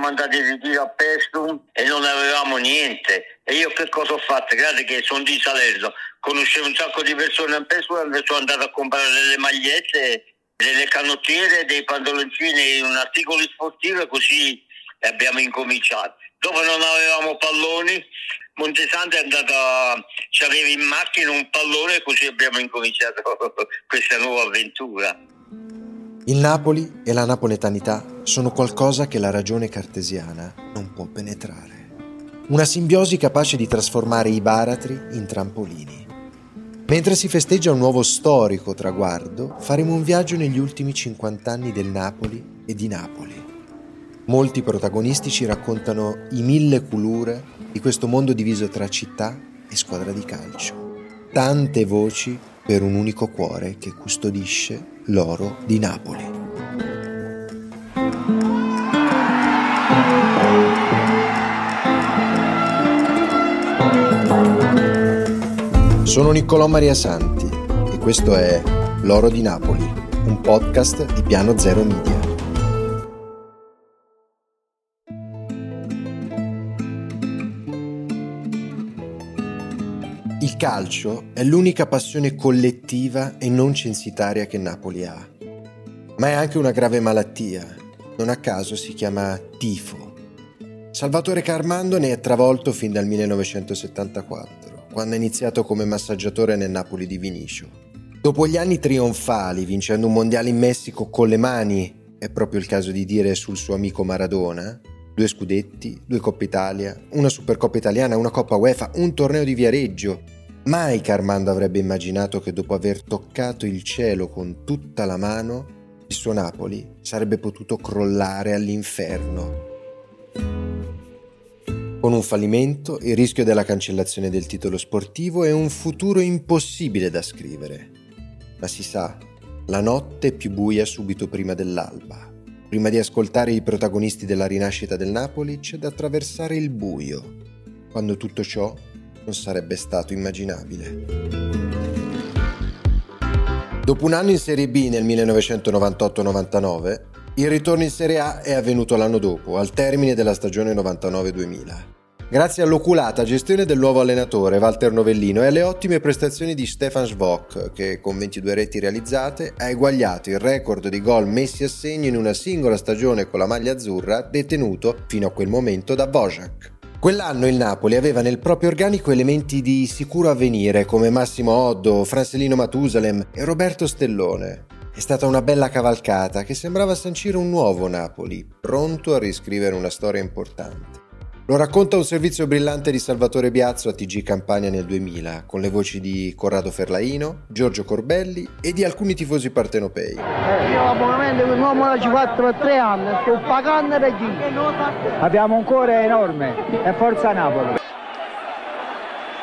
siamo andati in ritiro a Pestum e non avevamo niente. E io che cosa ho fatto? Grazie che sono di Salerno, conoscevo un sacco di persone a Pestum e sono andato a comprare delle magliette, delle canottiere, dei pantaloncini, un articolo sportivo e così abbiamo incominciato. Dopo non avevamo palloni, Montesante è andato, ci aveva in macchina un pallone e così abbiamo incominciato questa nuova avventura. Il Napoli e la napoletanità sono qualcosa che la ragione cartesiana non può penetrare. Una simbiosi capace di trasformare i baratri in trampolini. Mentre si festeggia un nuovo storico traguardo, faremo un viaggio negli ultimi 50 anni del Napoli e di Napoli. Molti protagonisti ci raccontano i mille culure di questo mondo diviso tra città e squadra di calcio. Tante voci per un unico cuore che custodisce l'oro di Napoli. Sono Niccolò Maria Santi e questo è L'oro di Napoli, un podcast di Piano Zero Media. Calcio è l'unica passione collettiva e non censitaria che Napoli ha. Ma è anche una grave malattia. Non a caso si chiama tifo. Salvatore Carmando ne è travolto fin dal 1974, quando ha iniziato come massaggiatore nel Napoli di Vinicio. Dopo gli anni trionfali, vincendo un mondiale in Messico con le mani, è proprio il caso di dire sul suo amico Maradona, due scudetti, due Coppa Italia, una Supercoppa italiana, una Coppa UEFA, un torneo di Viareggio. Mai Carmando avrebbe immaginato che dopo aver toccato il cielo con tutta la mano, il suo Napoli sarebbe potuto crollare all'inferno. Con un fallimento, il rischio della cancellazione del titolo sportivo è un futuro impossibile da scrivere. Ma si sa, la notte è più buia subito prima dell'alba. Prima di ascoltare i protagonisti della rinascita del Napoli c'è da attraversare il buio, quando tutto ciò non sarebbe stato immaginabile. Dopo un anno in Serie B nel 1998-99, il ritorno in Serie A è avvenuto l'anno dopo, al termine della stagione 99-2000 grazie all'oculata gestione del nuovo allenatore Walter Novellino e alle ottime prestazioni di Stefan Svok, che con 22 reti realizzate ha eguagliato il record di gol messi a segno in una singola stagione con la maglia azzurra detenuto fino a quel momento da Bojac. Quell'anno il Napoli aveva nel proprio organico elementi di sicuro avvenire come Massimo Oddo, Francelino Matusalem e Roberto Stellone. È stata una bella cavalcata che sembrava sancire un nuovo Napoli, pronto a riscrivere una storia importante. Lo racconta un servizio brillante di Salvatore Biazzo a TG Campania nel 2000, con le voci di Corrado Ferlaino, Giorgio Corbelli e di alcuni tifosi partenopei. Eh, io l'abbonamento con un uomo da 4 per 3 anni, sto pagando per? Abbiamo un cuore enorme e forza Napoli.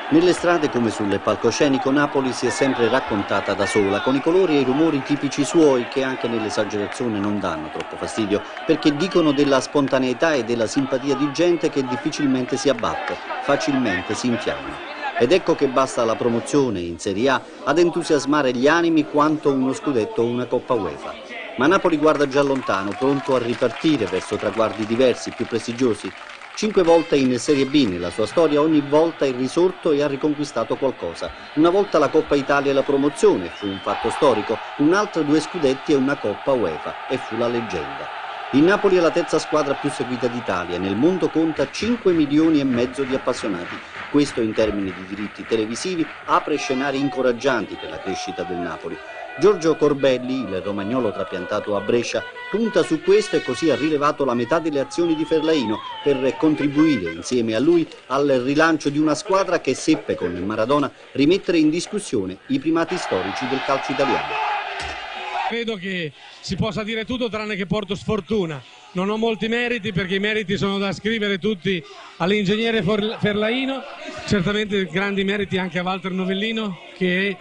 Nelle strade come sul palcoscenico Napoli si è sempre raccontata da sola, con i colori e i rumori tipici suoi che anche nell'esagerazione non danno troppo fastidio, perché dicono della spontaneità e della simpatia di gente che difficilmente si abbatte, facilmente si infiamma. Ed ecco che basta la promozione in Serie A ad entusiasmare gli animi quanto uno scudetto o una Coppa UEFA. Ma Napoli guarda già lontano, pronto a ripartire verso traguardi diversi, più prestigiosi, Cinque volte in Serie B nella sua storia, ogni volta è risorto e ha riconquistato qualcosa. Una volta la Coppa Italia e la promozione, fu un fatto storico, un'altra due scudetti e una Coppa UEFA, e fu la leggenda. Il Napoli è la terza squadra più seguita d'Italia, nel mondo conta 5 milioni e mezzo di appassionati. Questo in termini di diritti televisivi apre scenari incoraggianti per la crescita del Napoli. Giorgio Corbelli, il romagnolo trapiantato a Brescia, punta su questo e così ha rilevato la metà delle azioni di Ferlaino per contribuire insieme a lui al rilancio di una squadra che seppe con Maradona rimettere in discussione i primati storici del calcio italiano. Credo che si possa dire tutto tranne che porto sfortuna. Non ho molti meriti perché i meriti sono da scrivere tutti all'ingegnere Ferlaino, certamente grandi meriti anche a Walter Novellino che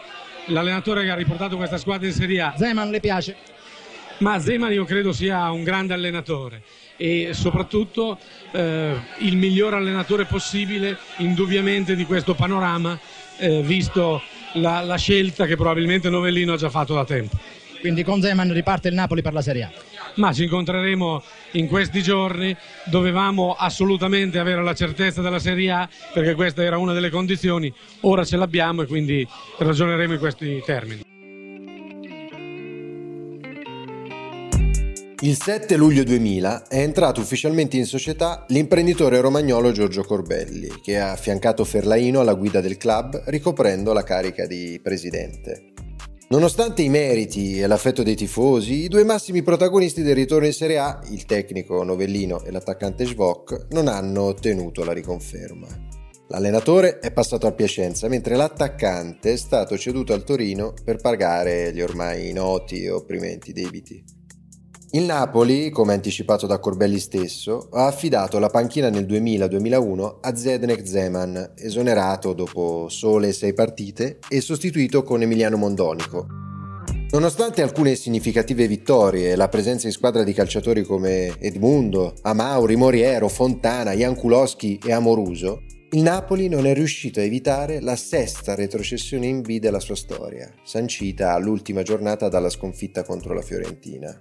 l'allenatore che ha riportato questa squadra in Serie A. Zeman le piace? Ma Zeman io credo sia un grande allenatore e soprattutto eh, il miglior allenatore possibile indubbiamente di questo panorama eh, visto la, la scelta che probabilmente Novellino ha già fatto da tempo. Quindi con Zeman riparte il Napoli per la Serie A? ma ci incontreremo in questi giorni. Dovevamo assolutamente avere la certezza della Serie A perché questa era una delle condizioni, ora ce l'abbiamo e quindi ragioneremo in questi termini. Il 7 luglio 2000 è entrato ufficialmente in società l'imprenditore romagnolo Giorgio Corbelli, che ha affiancato Ferlaino alla guida del club ricoprendo la carica di presidente. Nonostante i meriti e l'affetto dei tifosi, i due massimi protagonisti del ritorno in Serie A, il tecnico Novellino e l'attaccante Svok, non hanno ottenuto la riconferma. L'allenatore è passato al Piacenza, mentre l'attaccante è stato ceduto al Torino per pagare gli ormai noti e opprimenti debiti. Il Napoli, come anticipato da Corbelli stesso, ha affidato la panchina nel 2000-2001 a Zednek Zeman, esonerato dopo sole sei partite e sostituito con Emiliano Mondonico. Nonostante alcune significative vittorie e la presenza in squadra di calciatori come Edmundo, Amauri, Moriero, Fontana, Jankulowski e Amoruso, il Napoli non è riuscito a evitare la sesta retrocessione in B della sua storia, sancita all'ultima giornata dalla sconfitta contro la Fiorentina.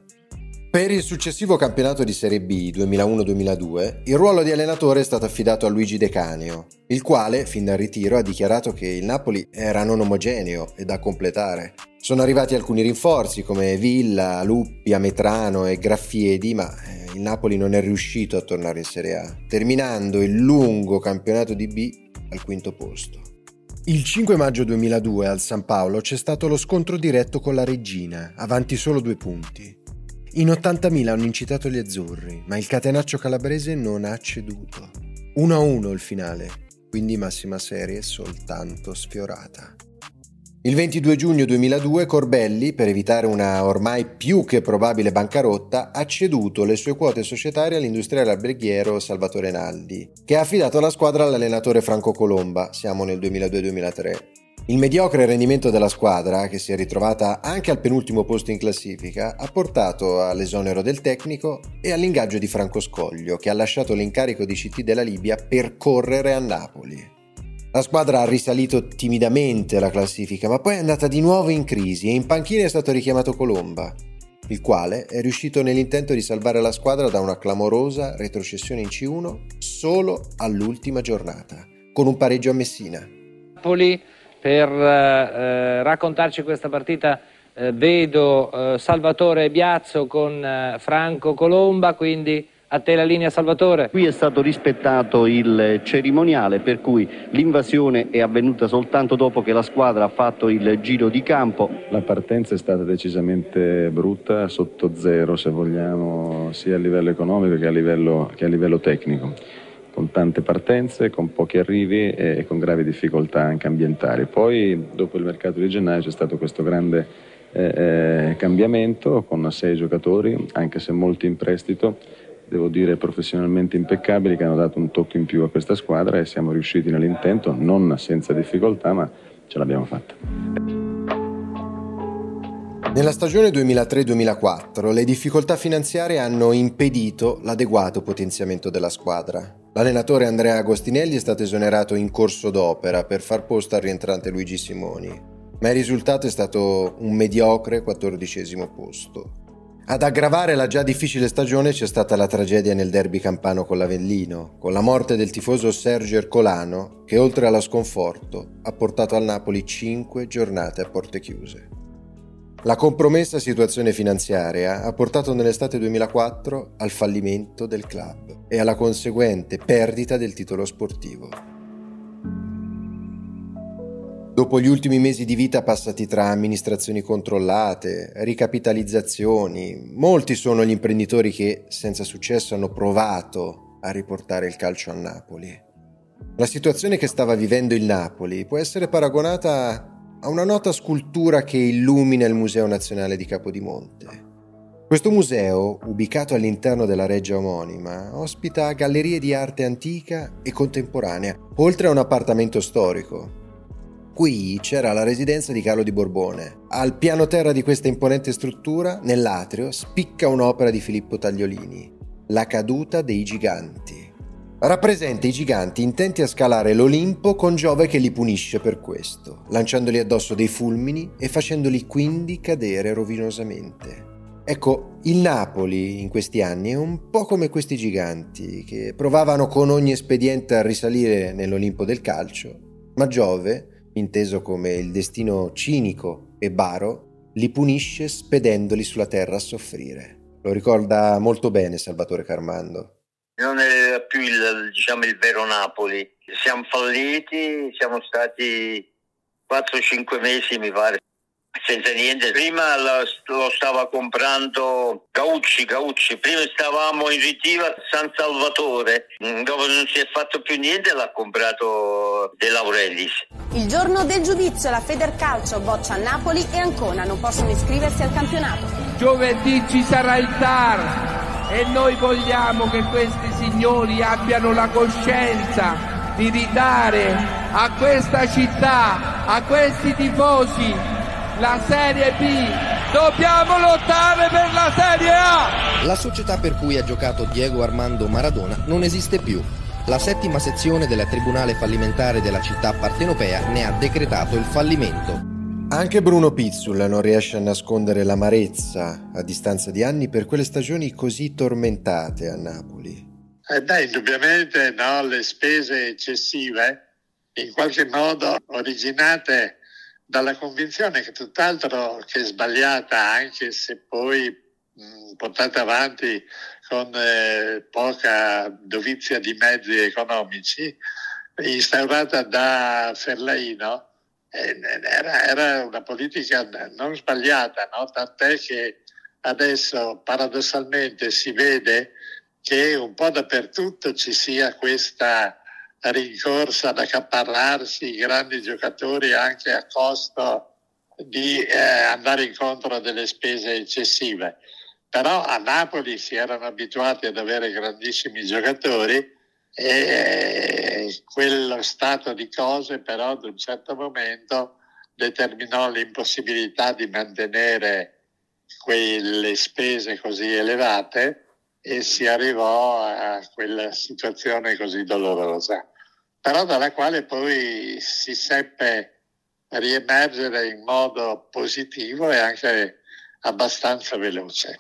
Per il successivo campionato di Serie B 2001-2002, il ruolo di allenatore è stato affidato a Luigi De Canio, il quale, fin dal ritiro, ha dichiarato che il Napoli era non omogeneo e da completare. Sono arrivati alcuni rinforzi come Villa, Luppi, Ametrano e Graffiedi, ma eh, il Napoli non è riuscito a tornare in Serie A, terminando il lungo campionato di B al quinto posto. Il 5 maggio 2002 al San Paolo c'è stato lo scontro diretto con la Regina, avanti solo due punti. In 80.000 hanno incitato gli azzurri, ma il catenaccio calabrese non ha ceduto. 1-1 il finale, quindi massima serie soltanto sfiorata. Il 22 giugno 2002 Corbelli, per evitare una ormai più che probabile bancarotta, ha ceduto le sue quote societarie all'industriale alberghiero Salvatore Naldi, che ha affidato la squadra all'allenatore Franco Colomba, siamo nel 2002-2003. Il mediocre rendimento della squadra, che si è ritrovata anche al penultimo posto in classifica, ha portato all'esonero del tecnico e all'ingaggio di Franco Scoglio, che ha lasciato l'incarico di CT della Libia per correre a Napoli. La squadra ha risalito timidamente la classifica, ma poi è andata di nuovo in crisi e in panchina è stato richiamato Colomba, il quale è riuscito nell'intento di salvare la squadra da una clamorosa retrocessione in C1 solo all'ultima giornata, con un pareggio a Messina. Napoli per eh, raccontarci questa partita eh, vedo eh, Salvatore Biazzo con eh, Franco Colomba, quindi a te la linea Salvatore. Qui è stato rispettato il cerimoniale per cui l'invasione è avvenuta soltanto dopo che la squadra ha fatto il giro di campo. La partenza è stata decisamente brutta, sotto zero se vogliamo, sia a livello economico che a livello, che a livello tecnico con tante partenze, con pochi arrivi e con gravi difficoltà anche ambientali. Poi dopo il mercato di gennaio c'è stato questo grande eh, eh, cambiamento con sei giocatori, anche se molti in prestito, devo dire professionalmente impeccabili, che hanno dato un tocco in più a questa squadra e siamo riusciti nell'intento, non senza difficoltà, ma ce l'abbiamo fatta. Nella stagione 2003-2004 le difficoltà finanziarie hanno impedito l'adeguato potenziamento della squadra. L'allenatore Andrea Agostinelli è stato esonerato in corso d'opera per far posto al rientrante Luigi Simoni, ma il risultato è stato un mediocre quattordicesimo posto. Ad aggravare la già difficile stagione c'è stata la tragedia nel derby campano con l'Avellino, con la morte del tifoso Sergio Ercolano, che oltre allo sconforto ha portato al Napoli cinque giornate a porte chiuse. La compromessa situazione finanziaria ha portato nell'estate 2004 al fallimento del club e alla conseguente perdita del titolo sportivo. Dopo gli ultimi mesi di vita passati tra amministrazioni controllate, ricapitalizzazioni, molti sono gli imprenditori che, senza successo, hanno provato a riportare il calcio a Napoli. La situazione che stava vivendo il Napoli può essere paragonata a una nota scultura che illumina il Museo Nazionale di Capodimonte. Questo museo, ubicato all'interno della reggia omonima, ospita gallerie di arte antica e contemporanea, oltre a un appartamento storico. Qui c'era la residenza di Carlo di Borbone. Al piano terra di questa imponente struttura, nell'atrio, spicca un'opera di Filippo Tagliolini, La caduta dei giganti rappresenta i giganti intenti a scalare l'Olimpo con Giove che li punisce per questo, lanciandoli addosso dei fulmini e facendoli quindi cadere rovinosamente. Ecco, il Napoli in questi anni è un po' come questi giganti che provavano con ogni espediente a risalire nell'Olimpo del calcio, ma Giove, inteso come il destino cinico e baro, li punisce spedendoli sulla terra a soffrire. Lo ricorda molto bene Salvatore Carmando. Non è più il, diciamo, il vero Napoli. Siamo falliti, siamo stati 4-5 mesi, mi pare, senza niente. Prima lo, lo, stava comprando Gaucci, Gaucci. Prima stavamo in ritiva San Salvatore, mm, dopo non si è fatto più niente l'ha comprato De Laurentiis. Il giorno del giudizio la Federcalcio boccia Napoli e Ancona non possono iscriversi al campionato. Giovedì ci sarà il TAR e noi vogliamo che questi signori abbiano la coscienza di ridare a questa città, a questi tifosi la Serie B. Dobbiamo lottare per la Serie A. La società per cui ha giocato Diego Armando Maradona non esiste più. La settima sezione del Tribunale fallimentare della città partenopea ne ha decretato il fallimento. Anche Bruno Pizzul non riesce a nascondere l'amarezza a distanza di anni per quelle stagioni così tormentate a Napoli. Eh beh, indubbiamente no, le spese eccessive, in qualche modo originate dalla convinzione che tutt'altro che sbagliata, anche se poi mh, portata avanti con eh, poca dovizia di mezzi economici, instaurata da Ferlaino, era, era, una politica non sbagliata, no? tant'è che adesso paradossalmente si vede che un po' dappertutto ci sia questa rincorsa ad accaparrarsi i grandi giocatori anche a costo di eh, andare incontro a delle spese eccessive. Però a Napoli si erano abituati ad avere grandissimi giocatori e quello stato di cose però ad un certo momento determinò l'impossibilità di mantenere quelle spese così elevate e si arrivò a quella situazione così dolorosa però dalla quale poi si seppe riemergere in modo positivo e anche abbastanza veloce.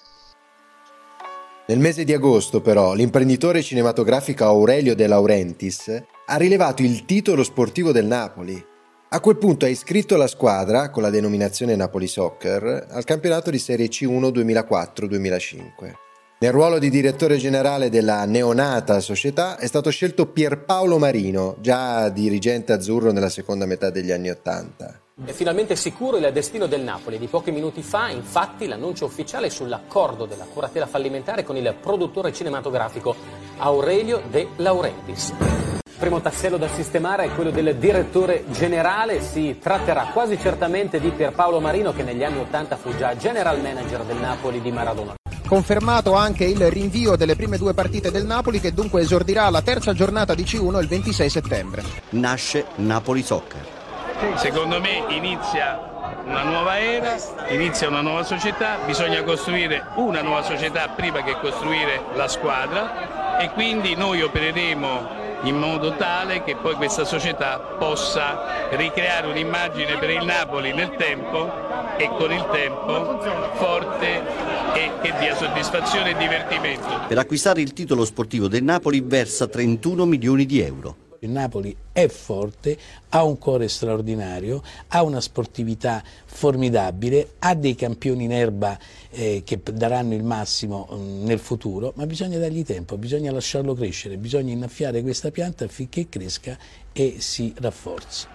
Nel mese di agosto, però, l'imprenditore cinematografico Aurelio De Laurentiis ha rilevato il titolo sportivo del Napoli. A quel punto ha iscritto la squadra, con la denominazione Napoli Soccer, al campionato di Serie C1 2004-2005. Nel ruolo di direttore generale della neonata società è stato scelto Pierpaolo Marino, già dirigente azzurro nella seconda metà degli anni Ottanta. È finalmente sicuro il destino del Napoli. Di pochi minuti fa, infatti, l'annuncio ufficiale sull'accordo della curatela fallimentare con il produttore cinematografico Aurelio De Laurentiis. Il primo tassello da sistemare è quello del direttore generale. Si tratterà quasi certamente di Pierpaolo Marino, che negli anni Ottanta fu già general manager del Napoli di Maradona. Confermato anche il rinvio delle prime due partite del Napoli che dunque esordirà la terza giornata di C1 il 26 settembre. Nasce Napoli Soccer. Secondo me inizia una nuova era, inizia una nuova società, bisogna costruire una nuova società prima che costruire la squadra e quindi noi opereremo in modo tale che poi questa società possa ricreare un'immagine per il Napoli nel tempo e con il tempo forte e che dia soddisfazione e divertimento. Per acquistare il titolo sportivo del Napoli versa 31 milioni di euro. Il Napoli è forte, ha un cuore straordinario, ha una sportività formidabile, ha dei campioni in erba eh, che daranno il massimo mh, mm, nel futuro, ma bisogna dargli tempo, bisogna lasciarlo crescere, bisogna innaffiare questa pianta affinché cresca e si rafforzi.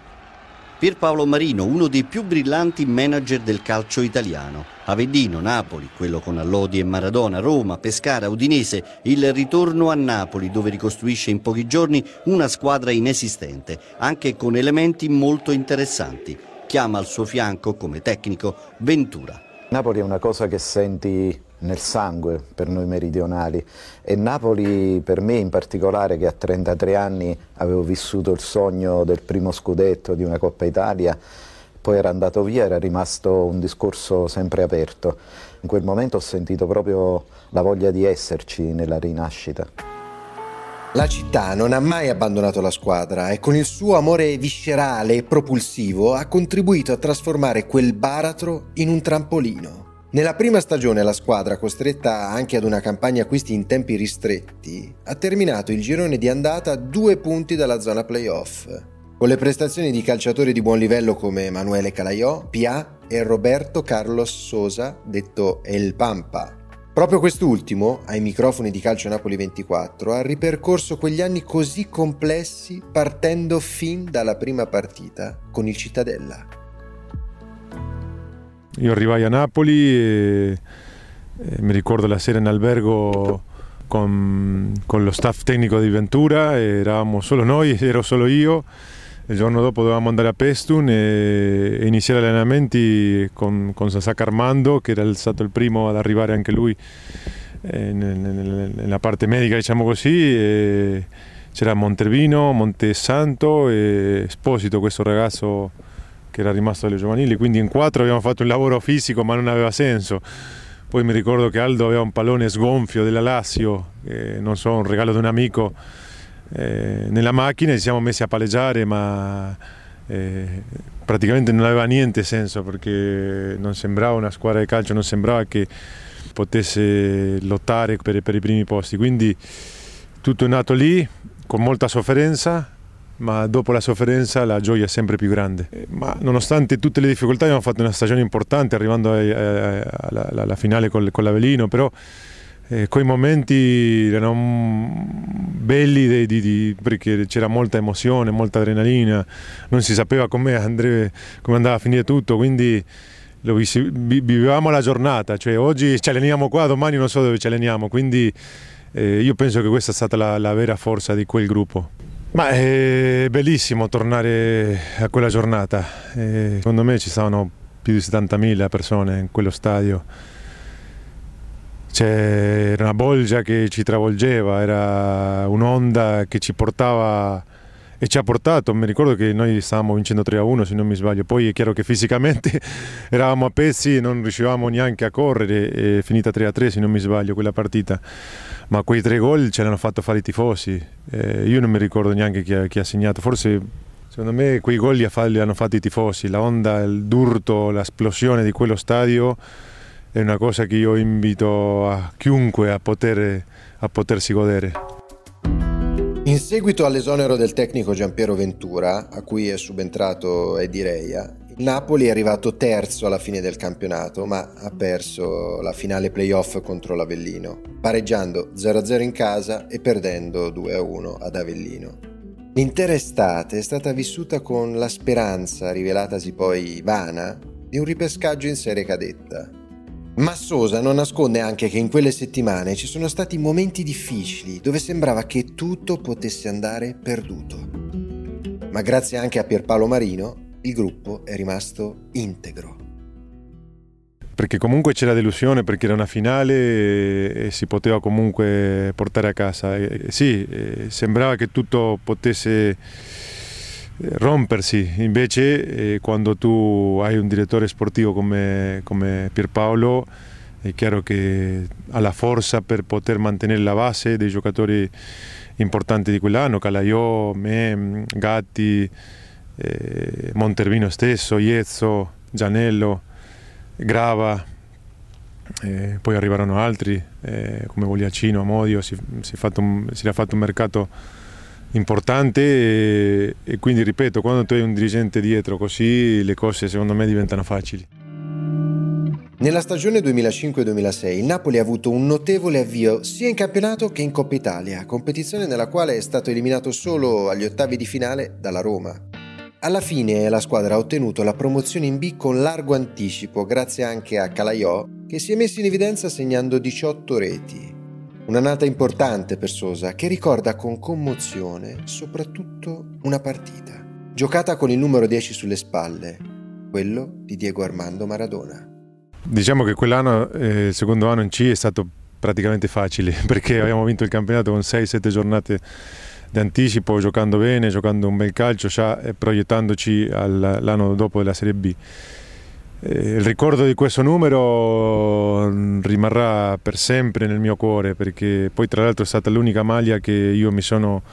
Pierpaolo Marino, uno dei più brillanti manager del calcio italiano. Avellino, Napoli, quello con Allodi e Maradona, Roma, Pescara, Udinese, il ritorno a Napoli dove ricostruisce in pochi giorni una squadra inesistente, anche con elementi molto interessanti. Chiama al suo fianco come tecnico Ventura. Napoli è una cosa che senti nel sangue per noi meridionali e Napoli per me in particolare che a 33 anni avevo vissuto il sogno del primo scudetto di una Coppa Italia poi era andato via, era rimasto un discorso sempre aperto. In quel momento ho sentito proprio la voglia di esserci nella rinascita. La città non ha mai abbandonato la squadra e con il suo amore viscerale e propulsivo ha contribuito a trasformare quel baratro in un trampolino. Nella prima stagione la squadra, costretta anche ad una campagna acquisti in tempi ristretti, ha terminato il girone di andata a due punti dalla zona playoff, con le prestazioni di calciatori di buon livello come Emanuele Calaiò, Pia e Roberto Carlos Sosa, detto El Pampa. Proprio quest'ultimo, ai microfoni di Calcio Napoli 24, ha ripercorso quegli anni così complessi partendo fin dalla prima partita con il Cittadella. Io arrivai a Napoli e, e mi ricordo la sera in albergo con, con, lo staff tecnico di Ventura, eravamo solo noi, ero solo io. Il giorno dopo dovevamo andare a Pestun e, e iniziare gli allenamenti con, con Sasaka Armando, che era stato il primo ad arrivare anche lui eh, nella parte medica, diciamo così. c'era Montervino, Montesanto e Esposito, questo ragazzo che era rimasto alle giovanili, quindi in quattro abbiamo fatto un lavoro fisico ma non aveva senso. Poi mi ricordo che Aldo aveva un pallone sgonfio della Lazio, eh, non so, un regalo di un amico, eh, nella macchina e ci siamo messi a palleggiare, ma eh, praticamente non aveva niente senso perché non sembrava una squadra di calcio, non sembrava che potesse lottare per, per i primi posti. Quindi tutto è nato lì, con molta sofferenza, ma dopo la sofferenza la gioia è sempre più grande. Eh, ma nonostante tutte le difficoltà abbiamo fatto una stagione importante arrivando alla, finale con, l'Avelino, però eh, quei momenti erano belli di, di, di, perché c'era molta emozione, molta adrenalina, non si sapeva come, andrebbe, come andava a finire tutto, quindi vivevamo la giornata, cioè oggi ci alleniamo qua, domani non so dove ci alleniamo, quindi eh, io penso che questa è stata la, la vera forza di quel gruppo. Ma è bellissimo tornare a quella giornata. E secondo me ci stavano più di 70.000 persone in quello stadio. C'era una bolgia che ci travolgeva, era un'onda che ci portava e ci ha portato, mi ricordo che noi stavamo vincendo 3-1 se non mi sbaglio, poi è chiaro che fisicamente eravamo a pezzi, non riuscivamo neanche a correre, è finita 3-3 se non mi sbaglio quella partita ma quei tre gol ce l'hanno fatto fare i tifosi. Eh, io non mi ricordo neanche chi ha, chi ha, segnato, forse secondo me quei gol li, li hanno fatti i tifosi. La onda, il durto, l'esplosione di quello stadio è una cosa che io invito a chiunque a, poter, a potersi godere. In seguito all'esonero del tecnico Giampiero Ventura, a cui è subentrato Eddie Reia, il Napoli è arrivato terzo alla fine del campionato, ma ha perso la finale playoff contro l'Avellino, pareggiando 0-0 in casa e perdendo 2-1 ad Avellino. L'intera estate è stata vissuta con la speranza, rivelatasi poi vana, di un ripescaggio in serie cadetta. Ma Sosa non nasconde anche che in quelle settimane ci sono stati momenti difficili dove sembrava che tutto potesse andare perduto. Ma grazie anche a Pierpaolo Marino il gruppo è rimasto integro. Perché comunque c'era delusione perché era una finale e, si poteva comunque portare a casa. E, sì, sembrava che tutto potesse rompersi, invece eh, quando tu hai un direttore sportivo come, come Pierpaolo è chiaro che ha la forza per poter mantenere la base dei giocatori importanti di quell'anno, Calaiò, me, Gatti, eh, Montervino stesso, Iezzo, Gianello, Grava, eh, poi arrivarono altri eh, come Vogliacino, Amodio, si, si, un, si, era fatto un mercato importante e, e quindi ripeto, quando tu hai un dirigente dietro così le cose secondo me diventano facili. Nella stagione 2005-2006 il Napoli ha avuto un notevole avvio sia in campionato che in Coppa Italia, competizione nella quale è stato eliminato solo agli ottavi di finale dalla Roma. Alla fine la squadra ha ottenuto la promozione in B con largo anticipo grazie anche a Calaiò che si è messo in evidenza segnando 18 reti. Un'annata importante per Sosa che ricorda con commozione soprattutto una partita, giocata con il numero 10 sulle spalle, quello di Diego Armando Maradona. Diciamo che quell'anno, eh, il secondo anno in C, è stato praticamente facile perché abbiamo vinto il campionato con 6-7 giornate d'anticipo, giocando bene, giocando un bel calcio, già proiettandoci all'anno dopo della Serie B. Eh, il ricordo di questo numero mm, rimarrà per sempre nel mio cuore perché poi tra l'altro è stata l'unica maglia che io mi sono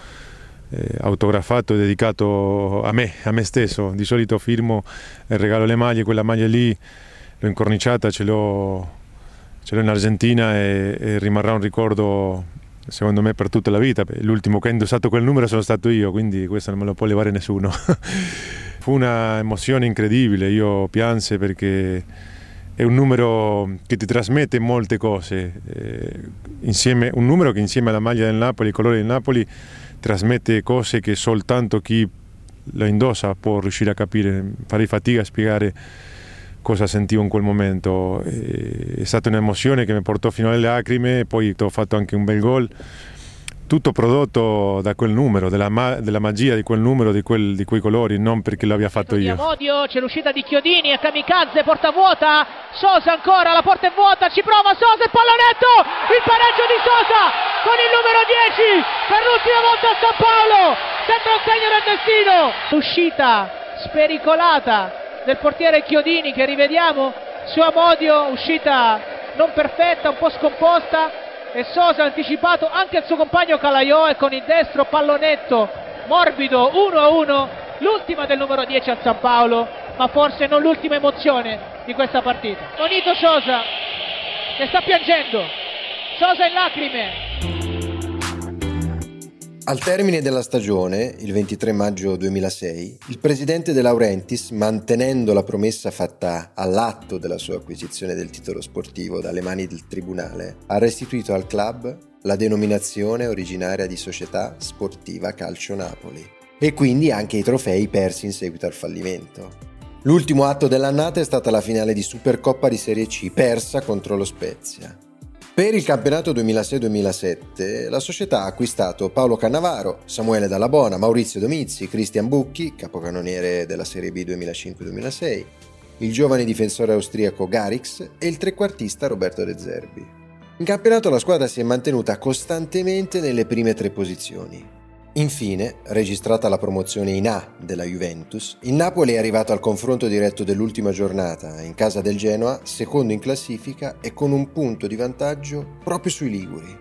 eh, autografato e dedicato a me, a me stesso. Di solito firmo e regalo le maglie, quella maglia lì l'ho incorniciata, ce l'ho, in Argentina e, e rimarrà un ricordo secondo me per tutta la vita. L'ultimo che ha indossato quel numero sono stato io, quindi questo non me lo può levare nessuno. Fu una emozione incredibile, io pianse perché è un numero che ti trasmette molte cose, eh, insieme, un numero che insieme alla maglia del Napoli, il colore del Napoli, trasmette cose che soltanto chi lo indossa può riuscire a capire, farei fatica a spiegare cosa sentivo in quel momento. È stata un'emozione che mi portò fino alle lacrime, poi ho fatto anche un bel gol. Tutto prodotto da quel numero, della, ma- della magia di quel numero, di, quel, di, quei colori, non perché l'abbia fatto io. Modio, c'è l'uscita di Chiodini, è Kamikaze, porta vuota, Sosa ancora, la porta è vuota, ci prova Sosa e pallonetto, il pareggio di Sosa con il numero 10 per l'ultima volta a San Paolo, sembra un segno del destino. L'uscita spericolata del portiere Chiodini che rivediamo su Amodio, uscita non perfetta, un po' scomposta e Sosa anticipato anche il suo compagno Calaiò e con il destro pallonetto morbido 1-1, l'ultima del numero 10 al San Paolo, ma forse non l'ultima emozione di questa partita. Bonito Sosa che sta piangendo, Sosa in lacrime. Al termine della stagione, il 23 maggio 2006, il presidente De Laurentiis, mantenendo la promessa fatta all'atto della sua acquisizione del titolo sportivo dalle mani del tribunale, ha restituito al club la denominazione originaria di Società Sportiva Calcio Napoli e quindi anche i trofei persi in seguito al fallimento. L'ultimo atto dell'annata è stata la finale di Supercoppa di Serie C persa contro lo Spezia. Per il campionato 2006-2007 la società ha acquistato Paolo Cannavaro, Samuele Dallabona, Maurizio Domizzi, Cristian Bucchi, capocannoniere della Serie B 2005-2006, il giovane difensore austriaco Garix e il trequartista Roberto De Zerbi. In campionato la squadra si è mantenuta costantemente nelle prime tre posizioni, Infine, registrata la promozione in A della Juventus, il Napoli è arrivato al confronto diretto dell'ultima giornata in casa del Genoa, secondo in classifica e con un punto di vantaggio proprio sui Liguri.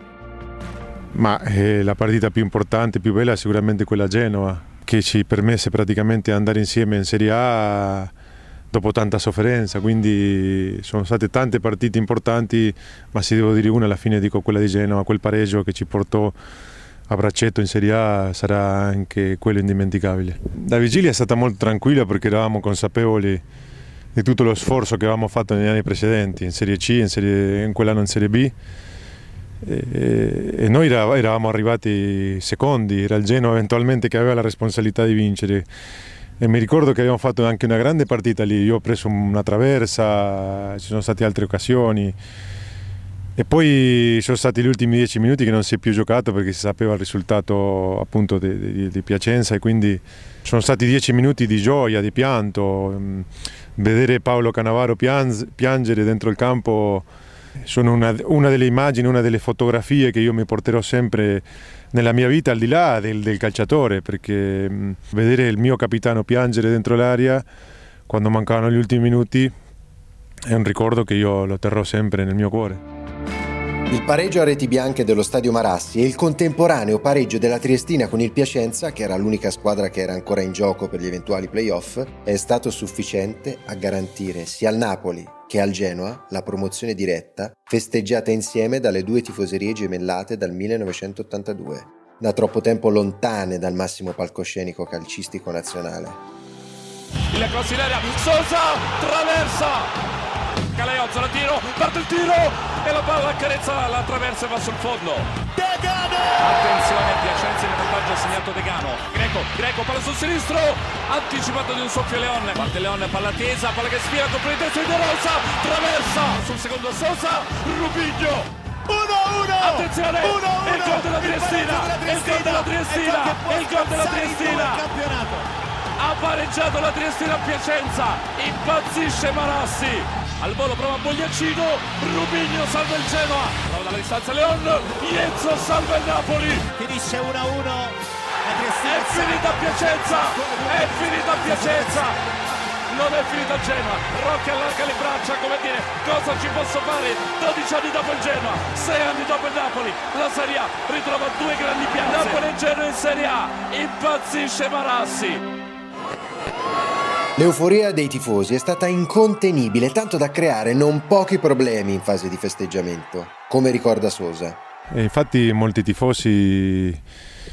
Ma eh, la partita più importante, più bella è sicuramente quella a Genoa, che ci permesse praticamente di andare insieme in Serie A dopo tanta sofferenza, quindi sono state tante partite importanti, ma se devo dire una alla fine dico quella di Genoa, quel pareggio che ci portò a braccetto in Serie A sarà anche quello indimenticabile. La vigilia è stata molto tranquilla perché eravamo consapevoli di tutto lo sforzo che avevamo fatto negli anni precedenti, in Serie C, in, serie, in quell'anno in Serie B. E, e noi eravamo arrivati secondi, era il Genoa eventualmente che aveva la responsabilità di vincere. E mi ricordo che abbiamo fatto anche una grande partita lì, io ho preso una traversa, ci sono state altre occasioni. E poi sono stati gli ultimi dieci minuti che non si è più giocato perché si sapeva il risultato appunto di, di, di Piacenza e quindi sono stati dieci minuti di gioia, di pianto. Mm, vedere Paolo Canavaro piangere dentro il campo sono una, una, delle immagini, una delle fotografie che io mi porterò sempre nella mia vita al di là del, del calciatore perché mm, vedere il mio capitano piangere dentro l'aria quando mancavano gli ultimi minuti è un ricordo che io lo terrò sempre nel mio cuore. Il pareggio a reti bianche dello Stadio Marassi e il contemporaneo pareggio della Triestina con il Piacenza, che era l'unica squadra che era ancora in gioco per gli eventuali playoff, è stato sufficiente a garantire sia al Napoli che al Genoa la promozione diretta, festeggiata insieme dalle due tifoserie gemellate dal 1982, da troppo tempo lontane dal massimo palcoscenico calcistico nazionale. Il area, Sosa, traversa, Calaiozzo la tiro, parte il tiro e la palla accarezza la traversa e va sul fondo. Degano! Attenzione, Piacenza in vantaggio ha segnato Degano. Greco, Greco, palla sul sinistro, anticipato di un soffio Leone. Parte Leone, palla tesa, palla che sfila contro il destro di De Rosa, traversa sul secondo Sosa, Rubigno. 1-1 attenzione 1-1 il gol della Triestina il gol della Triestina il gol della Triestina ha pareggiato la Triestina a Piacenza impazzisce Marassi al volo prova Bogliacino, Rubigno salva il Genoa, prova dalla distanza Leon, Iezzo salva il Napoli. Finisce 1-1. È finita Piacenza, è finita Piacenza. Non è finita Genoa, Rocchi allarga le braccia come dire cosa ci posso fare 12 anni dopo il Genoa, 6 anni dopo il Napoli, la Serie A ritrova due grandi piazze, Napoli e Genoa in Serie A, impazzisce Marassi. L'euforia dei tifosi è stata incontenibile, tanto da creare non pochi problemi in fase di festeggiamento, come ricorda Sosa. E infatti molti tifosi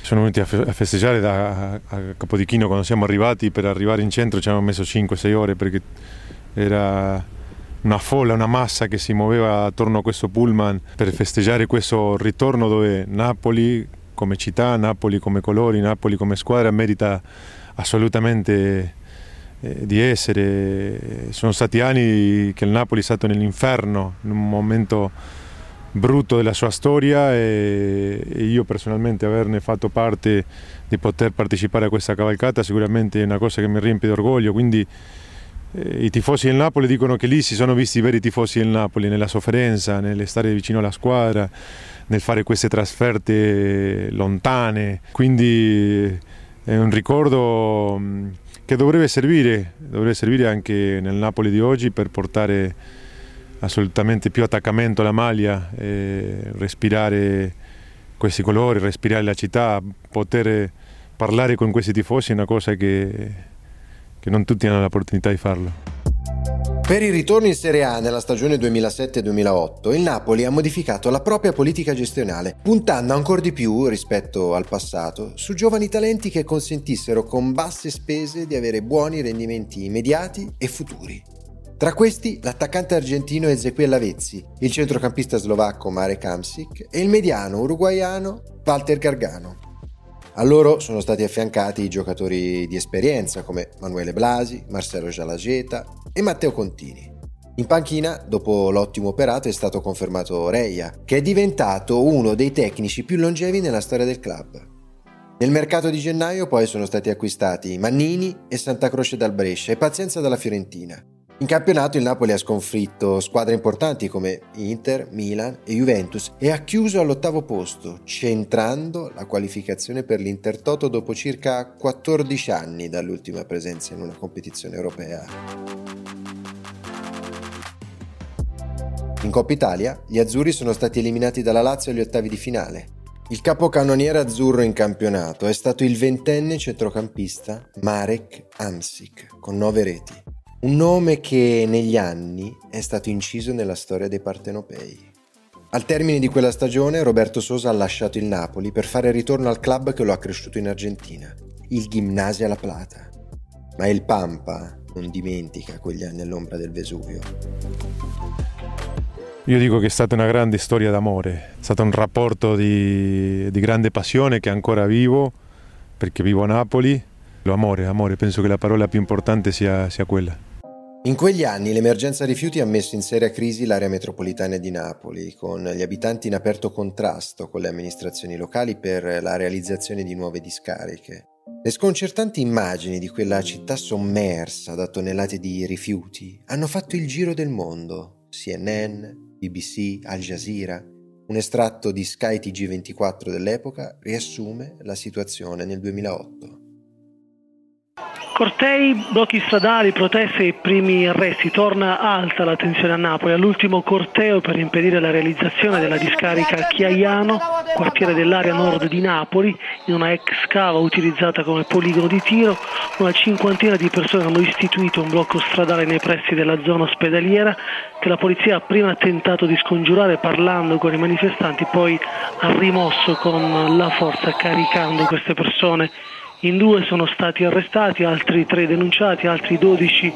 sono venuti a festeggiare da, a Capodichino quando siamo arrivati, per arrivare in centro ci abbiamo messo 5-6 ore perché era una folla, una massa che si muoveva attorno a questo pullman per festeggiare questo ritorno dove Napoli come città, Napoli come colori, Napoli come squadra merita assolutamente eh, di essere. Sono stati anni che il Napoli è stato nell'inferno, in un momento brutto della sua storia e, io personalmente averne fatto parte di poter partecipare a questa cavalcata sicuramente è una cosa che mi riempie di orgoglio, quindi eh, i tifosi del Napoli dicono che lì si sono visti i veri tifosi del Napoli, nella sofferenza, nel stare vicino alla squadra, nel fare queste trasferte lontane, quindi è un ricordo mm, che dovrebbe servire, dovrebbe servire anche nel Napoli di oggi per portare assolutamente più attaccamento alla maglia, respirare questi colori, respirare la città, poter parlare con questi tifosi è una cosa che, che non tutti hanno l'opportunità di farlo. Per il ritorno in Serie A nella stagione 2007-2008, il Napoli ha modificato la propria politica gestionale, puntando ancora di più rispetto al passato su giovani talenti che consentissero con basse spese di avere buoni rendimenti immediati e futuri. Tra questi l'attaccante argentino Ezequiel Lavezzi, il centrocampista slovacco Marek Hamsik e il mediano uruguaiano Walter Gargano. A loro sono stati affiancati i giocatori di esperienza come Manuele Blasi, Marcelo Gialageta e Matteo Contini. In panchina, dopo l'ottimo operato, è stato confermato Reia, che è diventato uno dei tecnici più longevi nella storia del club. Nel mercato di gennaio poi sono stati acquistati Mannini e Santa Croce dal Brescia e Pazienza dalla Fiorentina. In campionato il Napoli ha sconfitto squadre importanti come Inter, Milan e Juventus e ha chiuso all'ottavo posto, centrando la qualificazione per l'Intertoto dopo circa 14 anni dall'ultima presenza in una competizione europea. In Coppa Italia gli azzurri sono stati eliminati dalla Lazio agli ottavi di finale. Il capocannoniere azzurro in campionato è stato il ventenne centrocampista Marek Amsik con nove reti. Un nome che negli anni è stato inciso nella storia dei partenopei. Al termine di quella stagione Roberto Sosa ha lasciato il Napoli per fare ritorno al club che lo ha cresciuto in Argentina, il Gimnasia La Plata. Ma il Pampa non dimentica quegli anni all'ombra del Vesuvio. Io dico che è stata una grande storia d'amore, è stato un rapporto di, di grande passione che ancora vivo, perché vivo a Napoli. Lo amore, amore, penso che la parola più importante sia, sia quella. In quegli anni l'emergenza rifiuti ha messo in seria crisi l'area metropolitana di Napoli, con gli abitanti in aperto contrasto con le amministrazioni locali per la realizzazione di nuove discariche. Le sconcertanti immagini di quella città sommersa da tonnellate di rifiuti hanno fatto il giro del mondo. CNN, BBC, Al Jazeera. Un estratto di Sky TG24 dell'epoca riassume la situazione nel 2008. Cortei, blocchi stradali, proteste e primi arresti. Torna alta la tensione a Napoli. All'ultimo corteo per impedire la realizzazione della discarica Chiaiano, quartiere dell'area nord di Napoli, in una ex cava utilizzata come poligono di tiro, una cinquantina di persone hanno istituito un blocco stradale nei pressi della zona ospedaliera che la polizia ha prima tentato di scongiurare parlando con i manifestanti, poi ha rimosso con la forza caricando queste persone in due sono stati arrestati, altri tre denunciati, altri 12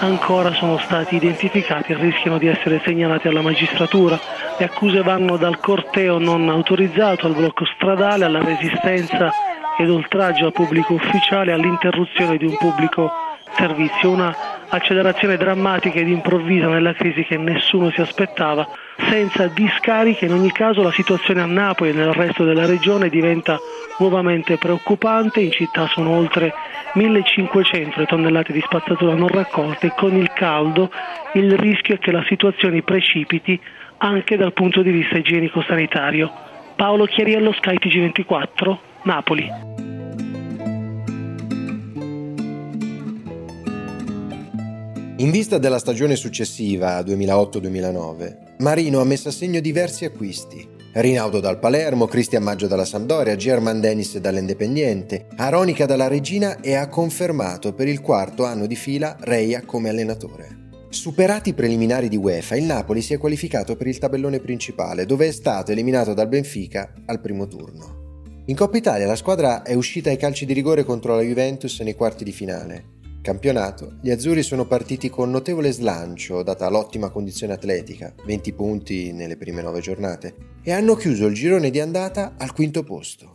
ancora sono stati identificati e rischiano di essere segnalati alla magistratura. Le accuse vanno dal corteo non autorizzato al blocco stradale, alla resistenza ed oltraggio a pubblico ufficiale, all'interruzione di un pubblico servizio. Una accelerazione drammatica ed improvvisa nella crisi che nessuno si aspettava. Senza discariche in ogni caso la situazione a Napoli e nel resto della regione diventa nuovamente preoccupante, in città sono oltre 1500 le tonnellate di spazzatura non raccolte e con il caldo il rischio è che la situazione precipiti anche dal punto di vista igienico-sanitario. Paolo Chiariello, Sky TG24, Napoli. In vista della stagione successiva, 2008-2009, Marino ha messo a segno diversi acquisti. Rinaudo dal Palermo, Cristian Maggio dalla Sampdoria, German Dennis dall'Independiente, Aronica dalla Regina e ha confermato per il quarto anno di fila Reia come allenatore. Superati i preliminari di UEFA, il Napoli si è qualificato per il tabellone principale, dove è stato eliminato dal Benfica al primo turno. In Coppa Italia la squadra è uscita ai calci di rigore contro la Juventus nei quarti di finale. Campionato, gli azzurri sono partiti con notevole slancio data l'ottima condizione atletica, 20 punti nelle prime 9 giornate, e hanno chiuso il girone di andata al quinto posto.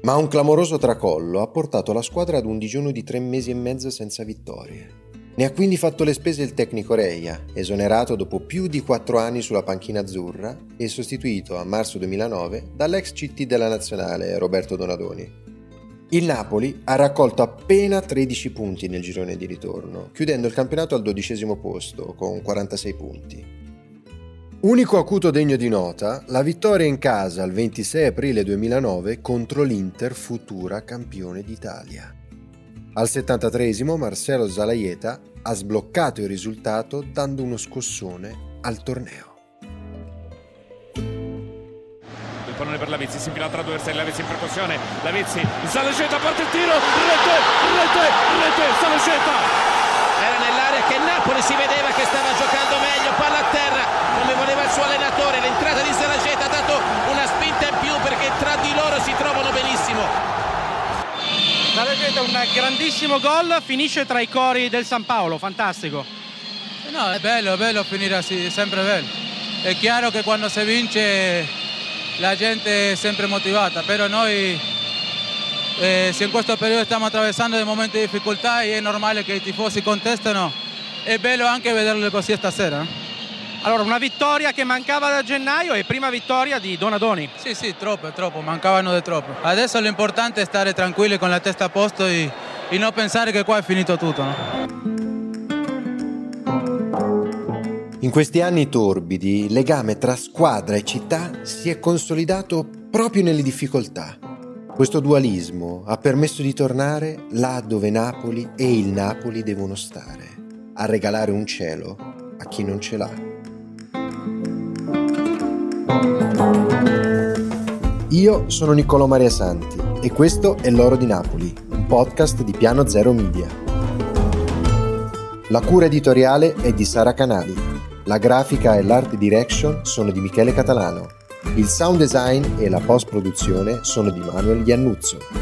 Ma un clamoroso tracollo ha portato la squadra ad un digiuno di tre mesi e mezzo senza vittorie. Ne ha quindi fatto le spese il tecnico Reia, esonerato dopo più di quattro anni sulla panchina azzurra e sostituito a marzo 2009 dall'ex CT della nazionale Roberto Donadoni. Il Napoli ha raccolto appena 13 punti nel girone di ritorno, chiudendo il campionato al dodicesimo posto con 46 punti. Unico acuto degno di nota, la vittoria in casa il 26 aprile 2009 contro l'Inter futura campione d'Italia. Al 73 Marcelo Zalaieta ha sbloccato il risultato dando uno scossone al torneo. Pallone per Lavizzi, si infila tra due verselli, Lavizzi in percussione, Lavizzi, Saleceta parte il tiro, rete, rete, rete, Saleceta! Era nell'area che Napoli si vedeva che stava giocando meglio, palla a terra, come voleva il suo allenatore, l'entrata di Saleceta ha dato una spinta in più perché tra di loro si trovano benissimo. Saleceta un grandissimo gol, finisce tra i cori del San Paolo, fantastico. No, è bello, è bello finire così, sempre bello. È chiaro che quando si vince la gente è sempre motivata, però noi eh, se in questo periodo stiamo attraversando dei momenti di difficoltà e è normale che i tifosi contestano, è bello anche vederlo così stasera. Allora, una vittoria che mancava da gennaio e prima vittoria di Donadoni. Sì, sì, troppo, troppo, mancavano di troppo. Adesso l'importante è stare tranquilli con la testa a posto e, e non pensare che qua è finito tutto. No? In questi anni torbidi il legame tra squadra e città si è consolidato proprio nelle difficoltà. Questo dualismo ha permesso di tornare là dove Napoli e il Napoli devono stare, a regalare un cielo a chi non ce l'ha. Io sono Niccolò Maria Santi e questo è L'Oro di Napoli, un podcast di Piano Zero Media. La cura editoriale è di Sara Canali. La grafica e l'art direction sono di Michele Catalano. Il sound design e la post produzione sono di Manuel Iannuzzo.